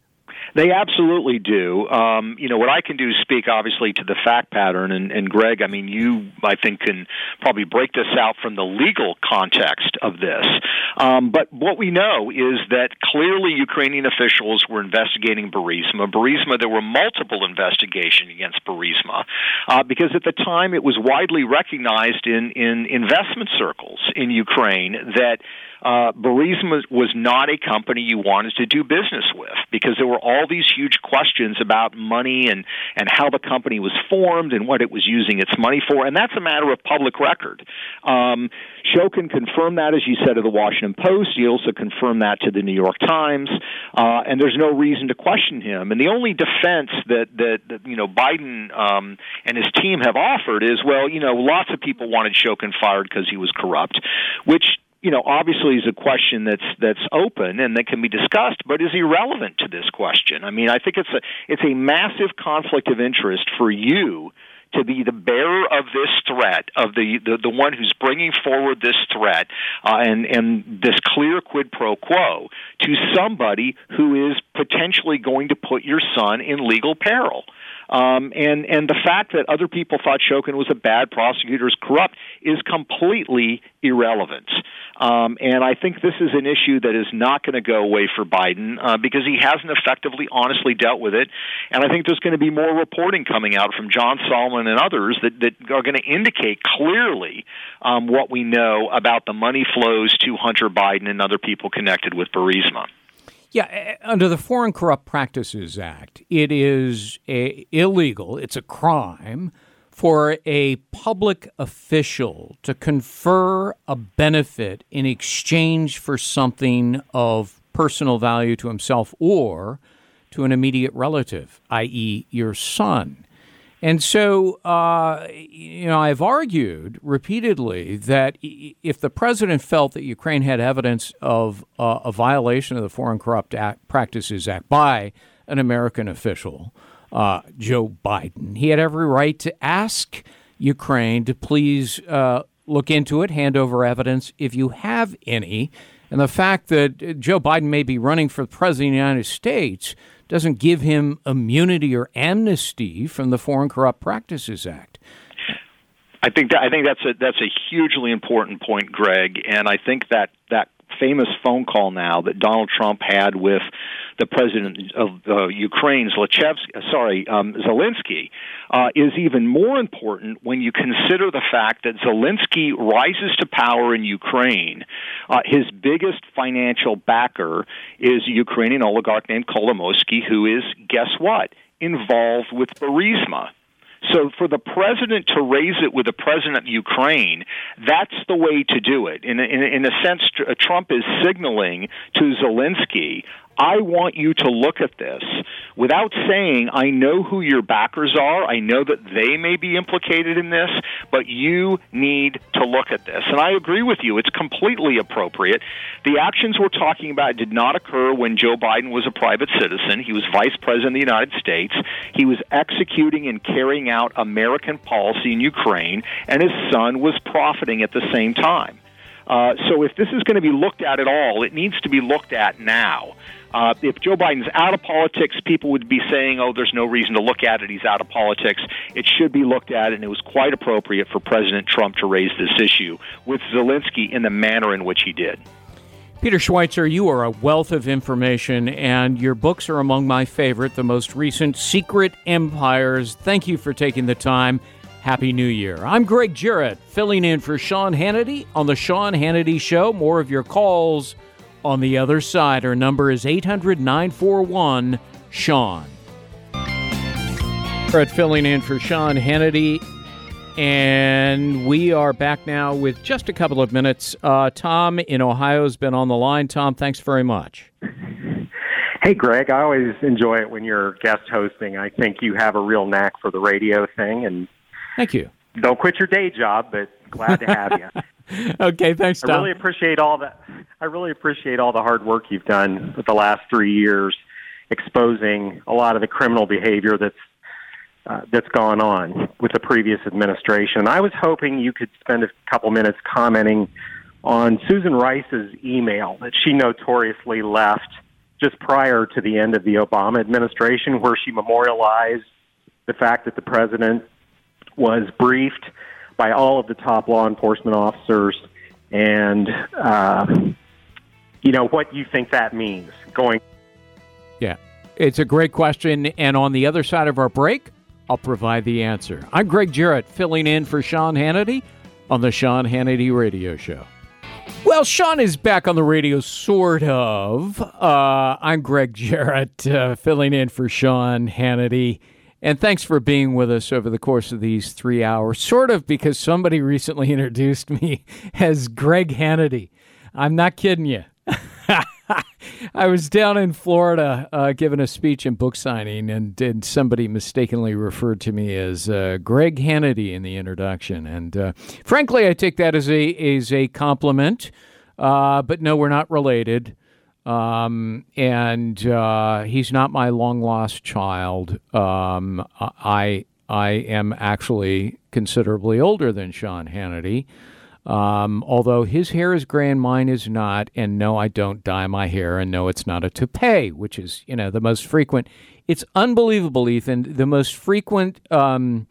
They absolutely do. Um, you know, what I can do is speak obviously to the fact pattern, and, and Gregg, I mean, you, I think, can probably break this out from the legal context of this. Um, but what we know is that clearly Ukrainian officials were investigating Burisma. Burisma, there were multiple investigations against Burisma uh, because at the time it was widely recognized in, in investment circles in Ukraine that uh, Burisma was not a company you wanted to do business with because there were all these huge questions about money and, and how the company was formed and what it was using its money for, and that's a matter of public record. Um, Shokin confirmed that, as you said, to the Washington Post. He also confirmed that to the New York Times, uh, and there's no reason to question him. And the only defense that that, that you know Biden um, and his team have offered is, well, you know, lots of people wanted Shokin fired because he was corrupt, which you know, obviously is a question that's that's open and that can be discussed, but is irrelevant to this question. I mean, I think it's a it's a massive conflict of interest for you to be the bearer of this threat, of the, the, the one who's bringing forward this threat uh, and, and this clear quid pro quo to somebody who is potentially going to put your son in legal peril. Um, and and the fact that other people thought Shokin was a bad prosecutor, is corrupt, is completely irrelevant. Um, and I think this is an issue that is not going to go away for Biden uh, because he hasn't effectively, honestly dealt with it. And I think there's going to be more reporting coming out from John Solomon and others that, that are going to indicate clearly um, what we know about the money flows to Hunter Biden and other people connected with Burisma. Yeah, under the Foreign Corrupt Practices Act, it is a, illegal, it's a crime for a public official to confer a benefit in exchange for something of personal value to himself or to an immediate relative, i.e., your son. And so, uh, you know, I've argued repeatedly that if the president felt that Ukraine had evidence of uh, a violation of the Foreign Corrupt Act, Practices Act by an American official, uh, Joe Biden, he had every right to ask Ukraine to please uh, look into it, hand over evidence if you have any. And the fact that Joe Biden may be running for president of the United States doesn't give him immunity or amnesty from the Foreign Corrupt Practices Act. I think that, I think that's a that's a hugely important point, Gregg, and I think that that famous phone call now that Donald Trump had with the president of uh, Ukraine, Zlochevsky, uh, sorry, um, Zelensky, uh, is even more important when you consider the fact that Zelensky rises to power in Ukraine. Uh, his biggest financial backer is a Ukrainian oligarch named Kolomoisky, who is, guess what, involved with Burisma. So for the president to raise it with the president of Ukraine, that's the way to do it. In, in, in a sense, uh, Trump is signaling to Zelensky, I want you to look at this without saying, I know who your backers are. I know that they may be implicated in this, but you need to look at this. And I agree with you. It's completely appropriate. The actions we're talking about did not occur when Joe Biden was a private citizen. He was vice president of the United States. He was executing and carrying out American policy in Ukraine, and his son was profiting at the same time. Uh, so if this is going to be looked at at all, it needs to be looked at now. Uh, if Joe Biden's out of politics, people would be saying, oh, there's no reason to look at it. He's out of politics. It should be looked at, and it was quite appropriate for President Trump to raise this issue with Zelensky in the manner in which he did. Peter Schweizer, you are a wealth of information, and your books are among my favorite, the most recent Secret Empires. Thank you for taking the time. Happy New Year. I'm Gregg Jarrett, filling in for Sean Hannity on The Sean Hannity Show. More of your calls on the other side. Our number is 800 941 Sean. Brett filling in for Sean Hannity. And we are back now with just a couple of minutes. Uh, Tom in Ohio has been on the line. Tom, thanks very much. Hey, Gregg, I always enjoy it when you're guest hosting. I think you have a real knack for the radio thing, and Thank you. Don't quit your day job, but glad to have you. okay, thanks, Tom. I really appreciate all that. I really appreciate all the hard work you've done with the last three years, exposing a lot of the criminal behavior that's uh, that's gone on with the previous administration. I was hoping you could spend a couple minutes commenting on Susan Rice's email that she notoriously left just prior to the end of the Obama administration, where she memorialized the fact that the president was briefed by all of the top law enforcement officers, and uh, you know what you think that means going. Yeah, it's a great question, and on the other side of our break, I'll provide the answer. I'm Gregg Jarrett, filling in for Sean Hannity on the Sean Hannity Radio Show. Well, Sean is back on the radio, sort of. Uh, I'm Gregg Jarrett, uh, filling in for Sean Hannity. And thanks for being with us over the course of these three hours, sort of because somebody recently introduced me as Gregg Hannity. I'm not kidding you. I was down in Florida uh, giving a speech and book signing, and, and somebody mistakenly referred to me as uh, Gregg Hannity in the introduction. And uh, frankly, I take that as a as a compliment. Uh, but no, we're not related. Um, and uh, he's not my long lost child. Um, I I am actually considerably older than Sean Hannity. Um, although his hair is gray and mine is not, and no, I don't dye my hair, and no, it's not a toupee, which is you know the most frequent. It's unbelievable, Ethan. The most frequent um,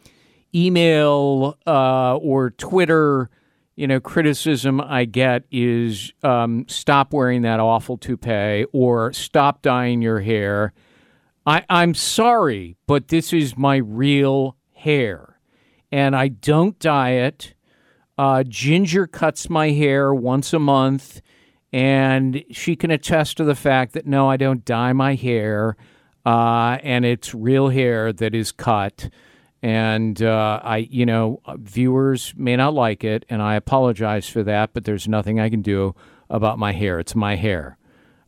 email uh, or Twitter, you know, criticism I get is um, stop wearing that awful toupee or stop dyeing your hair. I, I'm sorry, but this is my real hair, and I don't dye it. Uh, Ginger cuts my hair once a month, and she can attest to the fact that no, I don't dye my hair, uh, and it's real hair that is cut. And uh, I, you know, viewers may not like it, and I apologize for that, but there's nothing I can do about my hair. It's my hair.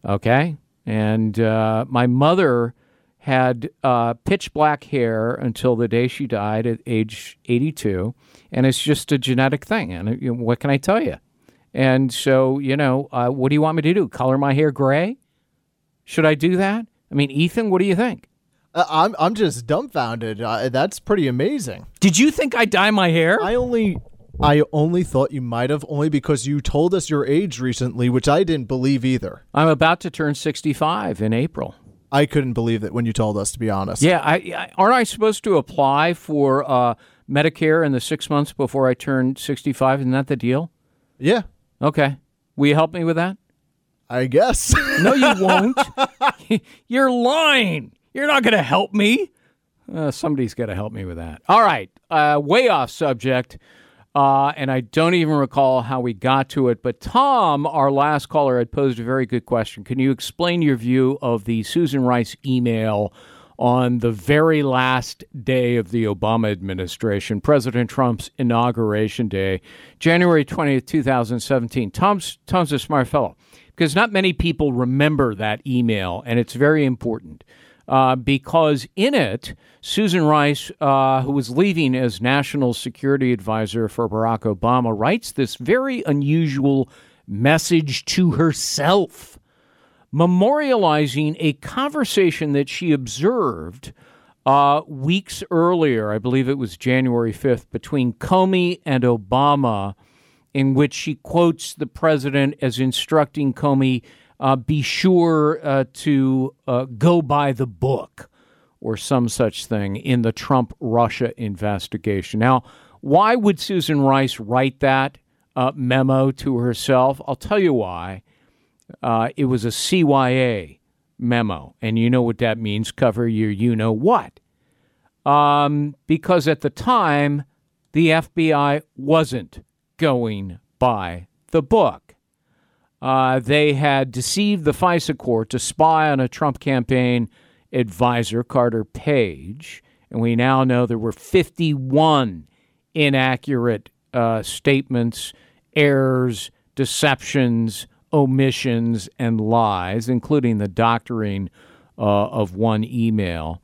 Okay? And uh, my mother had uh, pitch black hair until the day she died at age 82, and it's just a genetic thing. And you know, what can I tell you? And so, you know, uh, what do you want me to do? Color my hair gray? Should I do that? I mean, Ethan, what do you think? Uh, I'm I'm just dumbfounded. Uh, that's pretty amazing. Did you think I dye my hair? I only I only thought you might have only because you told us your age recently, which I didn't believe either. I'm about to turn 65 in April. I couldn't believe it when you told us, to be honest. Yeah, I, I aren't I supposed to apply for uh, Medicare in the six months before I turn 65? Isn't that the deal? Yeah. Okay. Will you help me with that? I guess. no, you won't. You're lying. You're not going to help me. Uh, somebody's got to help me with that. All right. Uh, way off subject. Uh, and I don't even recall how we got to it. But Tom, our last caller, had posed a very good question. Can you explain your view of the Susan Rice email on the very last day of the Obama administration, President Trump's inauguration day, January 20th, 2017? Tom's, Tom's a smart fellow because not many people remember that email, and it's very important. Uh, because in it, Susan Rice, uh, who was leaving as national security advisor for Barack Obama, writes this very unusual message to herself, memorializing a conversation that she observed uh, weeks earlier. I believe it was January 5th, between Comey and Obama, in which she quotes the president as instructing Comey. Uh, be sure uh, to uh, go by the book or some such thing in the Trump Russia investigation. Now, why would Susan Rice write that uh, memo to herself? I'll tell you why. Uh, it was a CYA memo, and you know what that means cover your you know what. Um, because at the time, the FBI wasn't going by the book. Uh, they had deceived the FISA court to spy on a Trump campaign advisor, Carter Page. And we now know there were 51 inaccurate uh, statements, errors, deceptions, omissions, and lies, including the doctoring uh, of one email.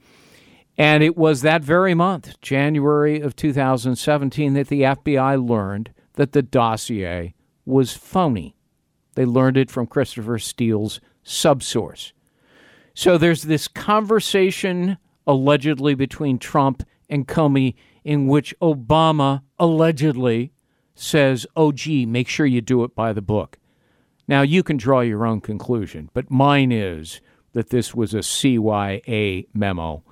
And it was that very month, January of 2017, that the FBI learned that the dossier was phony. They learned it from Christopher Steele's subsource. So there's this conversation allegedly between Trump and Comey in which Obama allegedly says, oh, gee, make sure you do it by the book. Now, you can draw your own conclusion, but mine is that this was a CYA memo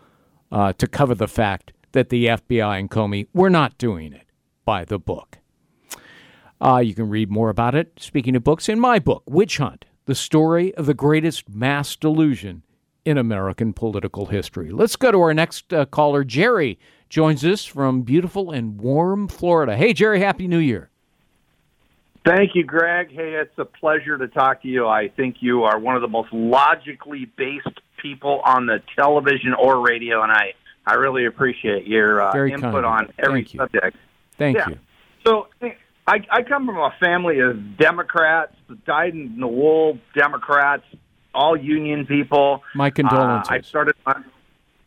uh, to cover the fact that the FBI and Comey were not doing it by the book. Uh, you can read more about it, speaking of books, in my book, Witch Hunt The Story of the Greatest Mass Delusion in American Political History. Let's go to our next uh, caller. Jerry joins us from beautiful and warm Florida. Hey, Jerry, Happy New Year. Thank you, Gregg. Hey, it's a pleasure to talk to you. I think you are one of the most logically based people on the television or radio, and I, I really appreciate your uh, input kind. on every Thank you. subject. Thank Yeah. you. So I, I come from a family of Democrats, dyed in the wool Democrats, all union people. My condolences. Uh, I started my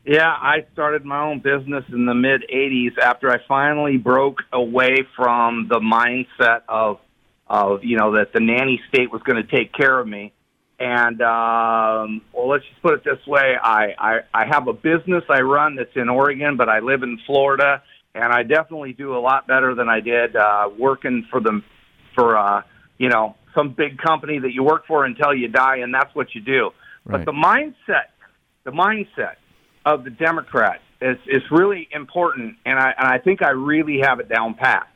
yeah, I started my own business in the mid '80s after I finally broke away from the mindset of of you know that the nanny state was going to take care of me. And um, well, let's just put it this way: I, I I have a business I run that's in Oregon, but I live in Florida, and I definitely do a lot better than I did uh, working for them for uh, you know some big company that you work for until you die, and that's what you do. Right. But the mindset, the mindset of the Democrats is is really important, and I and I think I really have it down pat.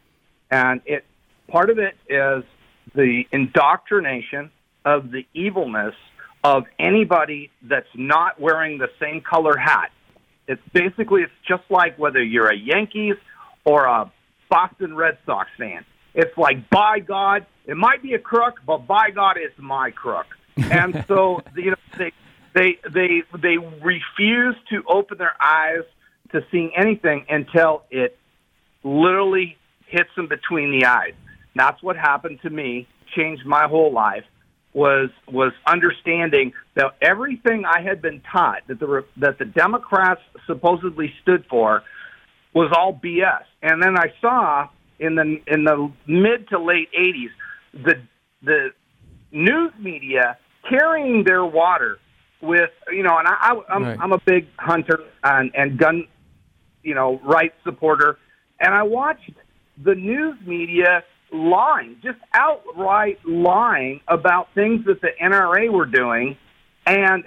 And it part of it is the indoctrination of the evilness of anybody that's not wearing the same color hat. It's basically it's just like whether you're a Yankees or a Boston Red Sox fan. It's like by God, it might be a crook, but by God, it's my crook. And so you know they they they they refuse to open their eyes to seeing anything until it literally hits them between the eyes. That's what happened to me. Changed my whole life. Was was understanding that everything I had been taught that the that the Democrats supposedly stood for was all BS. And then I saw in the in the mid to late '80s the the news media carrying their water with you know, and I, I I'm, Right. I'm a big hunter and, and gun you know rights supporter, and I watched the news media lying, just outright lying about things that the NRA were doing, and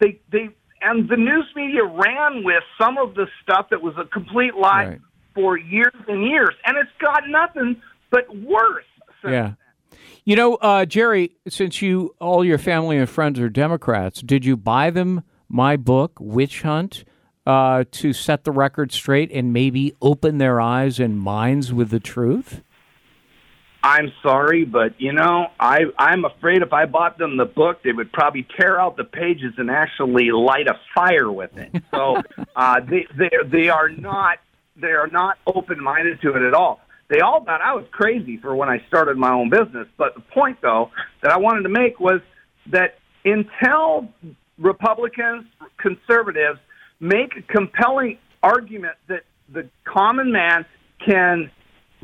they they and the news media ran with some of the stuff that was a complete lie Right. for years and years, and it's got nothing but worse. since Yeah. You know, uh, Jerry, since you all your family and friends are Democrats, did you buy them my book, Witch Hunt, uh, to set the record straight and maybe open their eyes and minds with the truth? I'm sorry, but you know, I I'm afraid if I bought them the book, they would probably tear out the pages and actually light a fire with it. So uh, they they they are not they are not open minded to it at all. They all thought I was crazy for when I started my own business. But the point, though, that I wanted to make was that until Republicans, conservatives make a compelling argument that the common man can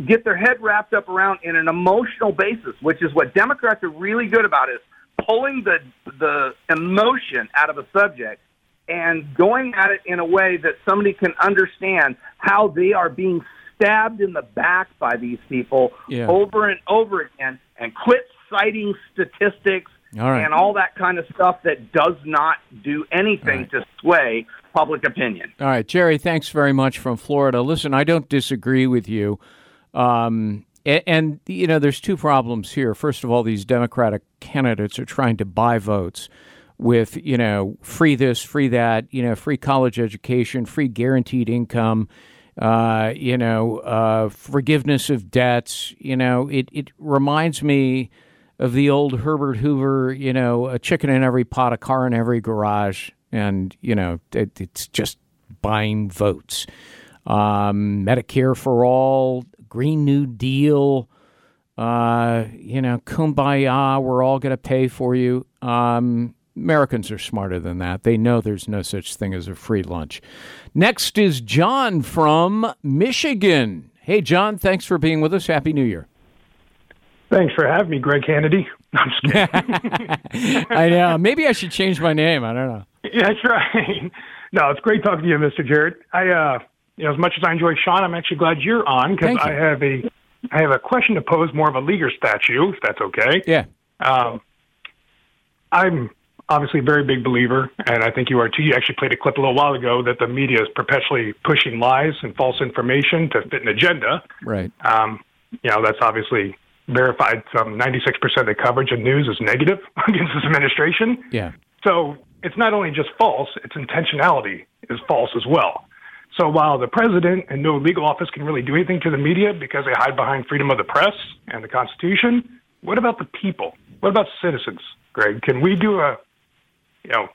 get their head wrapped up around in an emotional basis, which is what Democrats are really good about is pulling the the emotion out of a subject and going at it in a way that somebody can understand how they are being stabbed in the back by these people Yeah. over and over again and quit citing statistics All right. and all that kind of stuff that does not do anything to sway public opinion. All right, Jerry, thanks very much from Florida. Listen, I don't disagree with you. Um, and, and, you know, there's two problems here. First of all, these Democratic candidates are trying to buy votes with, you know, free this, free that, you know, free college education, free guaranteed income, uh, you know, uh, forgiveness of debts. You know, it, it reminds me of the old Herbert Hoover, you know, a chicken in every pot, a car in every garage. And, you know, it, it's just buying votes. Um, Medicare for all, Green New Deal, uh, you know, kumbaya, we're all going to pay for you. Um, Americans are smarter than that. They know there's no such thing as a free lunch. Next is John from Michigan. Hey, John, thanks for being with us. Happy New Year. Thanks for having me, Gregg Kennedy. I'm just kidding. I know. Maybe I should change my name. I don't know. yeah, that's right. No, it's great talking to you, Mr. Jarrett. I, uh, you know, as much as I enjoy Sean, I'm actually glad you're on because. I have a, I have a question to pose, more of a leaguer statue, if that's okay. Yeah. Um, I'm obviously a very big believer, and I think you are too. You actually played a clip a little while ago that the media is perpetually pushing lies and false information to fit an agenda. Right. Um, you know, that's obviously verified. Some 96% of the coverage of news is negative against this administration. Yeah. So it's not only just false, its intentionality is false as well. So while the president and no legal office can really do anything to the media because they hide behind freedom of the press and the Constitution, what about the people? What about citizens, Gregg? Can we do a, you know,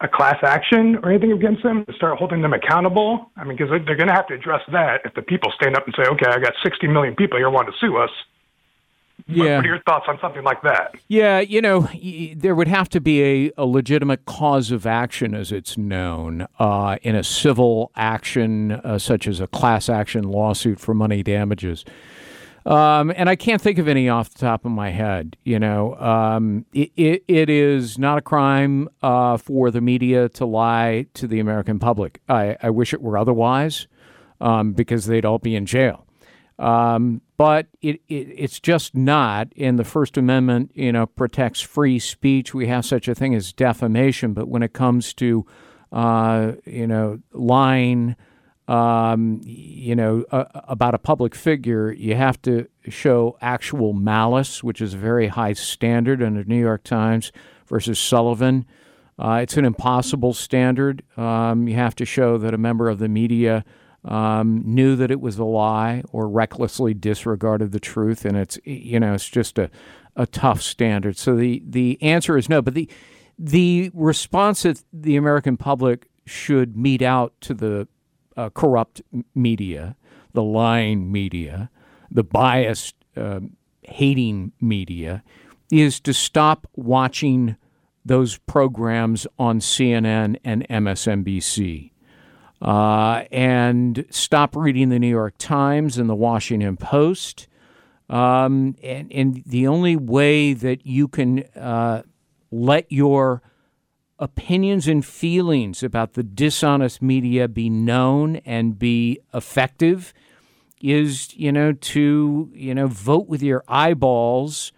a class action or anything against them to start holding them accountable? I mean, because they're going to have to address that if the people stand up and say, okay, I got 60 million people here wanting to sue us. Yeah. What are your thoughts on something like that? Yeah, you know, there would have to be a, a legitimate cause of action, as it's known, uh, in a civil action, uh, such as a class action lawsuit for money damages. Um, and I can't think of any off the top of my head. You know, um, it, it, it is not a crime uh, for the media to lie to the American public. I, I wish it were otherwise, um, because they'd all be in jail. Um, but it, it, it's just not. And the First Amendment, you know, protects free speech. We have such a thing as defamation, but when it comes to, uh, you know, lying um, you know, uh, about a public figure, you have to show actual malice, which is a very high standard under New York Times versus Sullivan. Uh, it's an impossible standard. Um, you have to show that a member of the media um, knew that it was a lie or recklessly disregarded the truth, and it's you know it's just a, a tough standard. So the the answer is no. But the the response that the American public should mete out to the uh, corrupt media, the lying media, the biased, uh, hating media, is to stop watching those programs on CNN and MSNBC. Uh, and stop reading the New York Times and the Washington Post. Um, and, and the only way that you can uh, let your opinions and feelings about the dishonest media be known and be effective is you know to you know vote with your eyeballs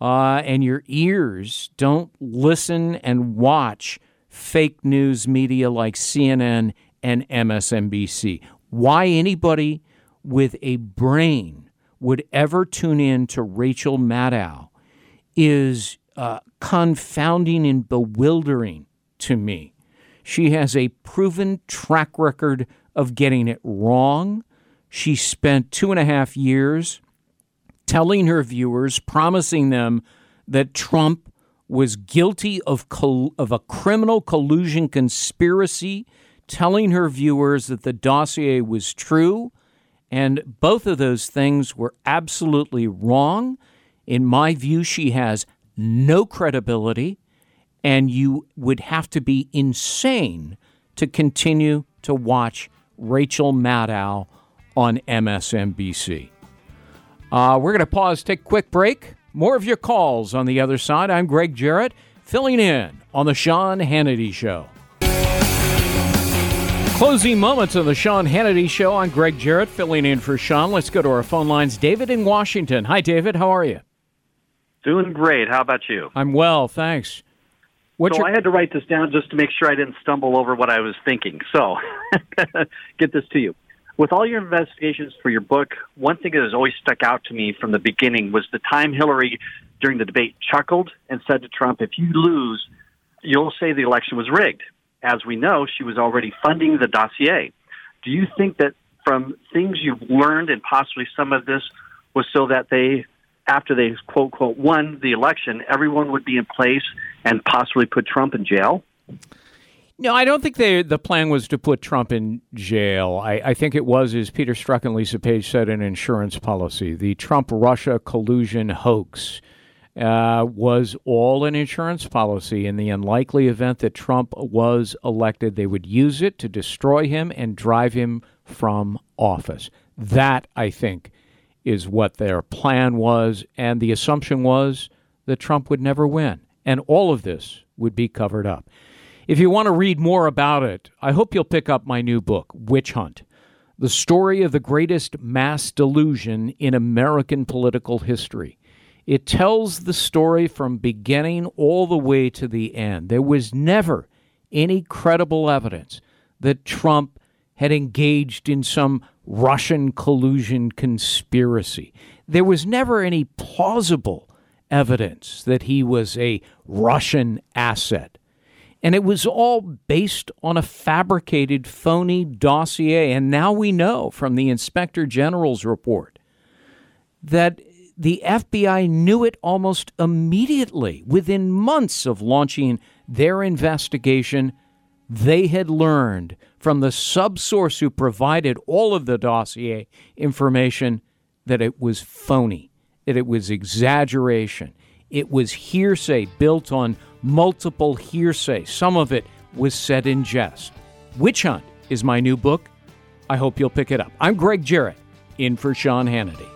uh, and your ears don't listen and watch fake news media like CNN and MSNBC why anybody with a brain would ever tune in to Rachel Maddow is uh, confounding and bewildering to me. She has a proven track record of getting it wrong. She spent two and a half years telling her viewers, promising them that Trump was guilty of, of a criminal collusion conspiracy, telling her viewers that the dossier was true. And both of those things were absolutely wrong. In my view, she has no credibility, and you would have to be insane to continue to watch Rachel Maddow on MSNBC. Uh, we're going to pause, take a quick break. More of your calls on the other side. I'm Gregg Jarrett, filling in on The Sean Hannity Show. Closing moments of The Sean Hannity Show. I'm Gregg Jarrett, filling in for Sean. Let's go to our phone lines. David in Washington. Hi, David. How are you? Doing great. How about you? I'm well, thanks. What's so your... I had to write this down just to make sure I didn't stumble over what I was thinking. So, get this to you. With all your investigations for your book, one thing that has always stuck out to me from the beginning was the time Hillary, during the debate, chuckled and said to Trump, if you lose, you'll say the election was rigged. As we know, she was already funding the dossier. Do you think that from things you've learned and possibly some of this was so that they after they quote quote won the election, everyone would be in place and possibly put Trump in jail? No, I don't think they, the plan was to put Trump in jail. I, I think it was, as Peter Strzok and Lisa Page said, an insurance policy. The Trump Russia collusion hoax uh, was all an insurance policy. In the unlikely event that Trump was elected, they would use it to destroy him and drive him from office. That, I think, is what their plan was, and the assumption was that Trump would never win. And all of this would be covered up. If you want to read more about it, I hope you'll pick up my new book, Witch Hunt The Story of the Greatest Mass Delusion in American Political History. It tells the story from beginning all the way to the end. There was never any credible evidence that Trump had engaged in some Russian collusion conspiracy. There was never any plausible evidence that he was a Russian asset. And it was all based on a fabricated, phony dossier. And now we know from the Inspector General's report that the FBI knew it almost immediately. Within months of launching their investigation, they had learned from the subsource who provided all of the dossier information that it was phony, that it was exaggeration, it was hearsay built on multiple hearsay. Some of it was said in jest. Witch Hunt is my new book. I hope you'll pick it up. I'm Gregg Jarrett, in for Sean Hannity.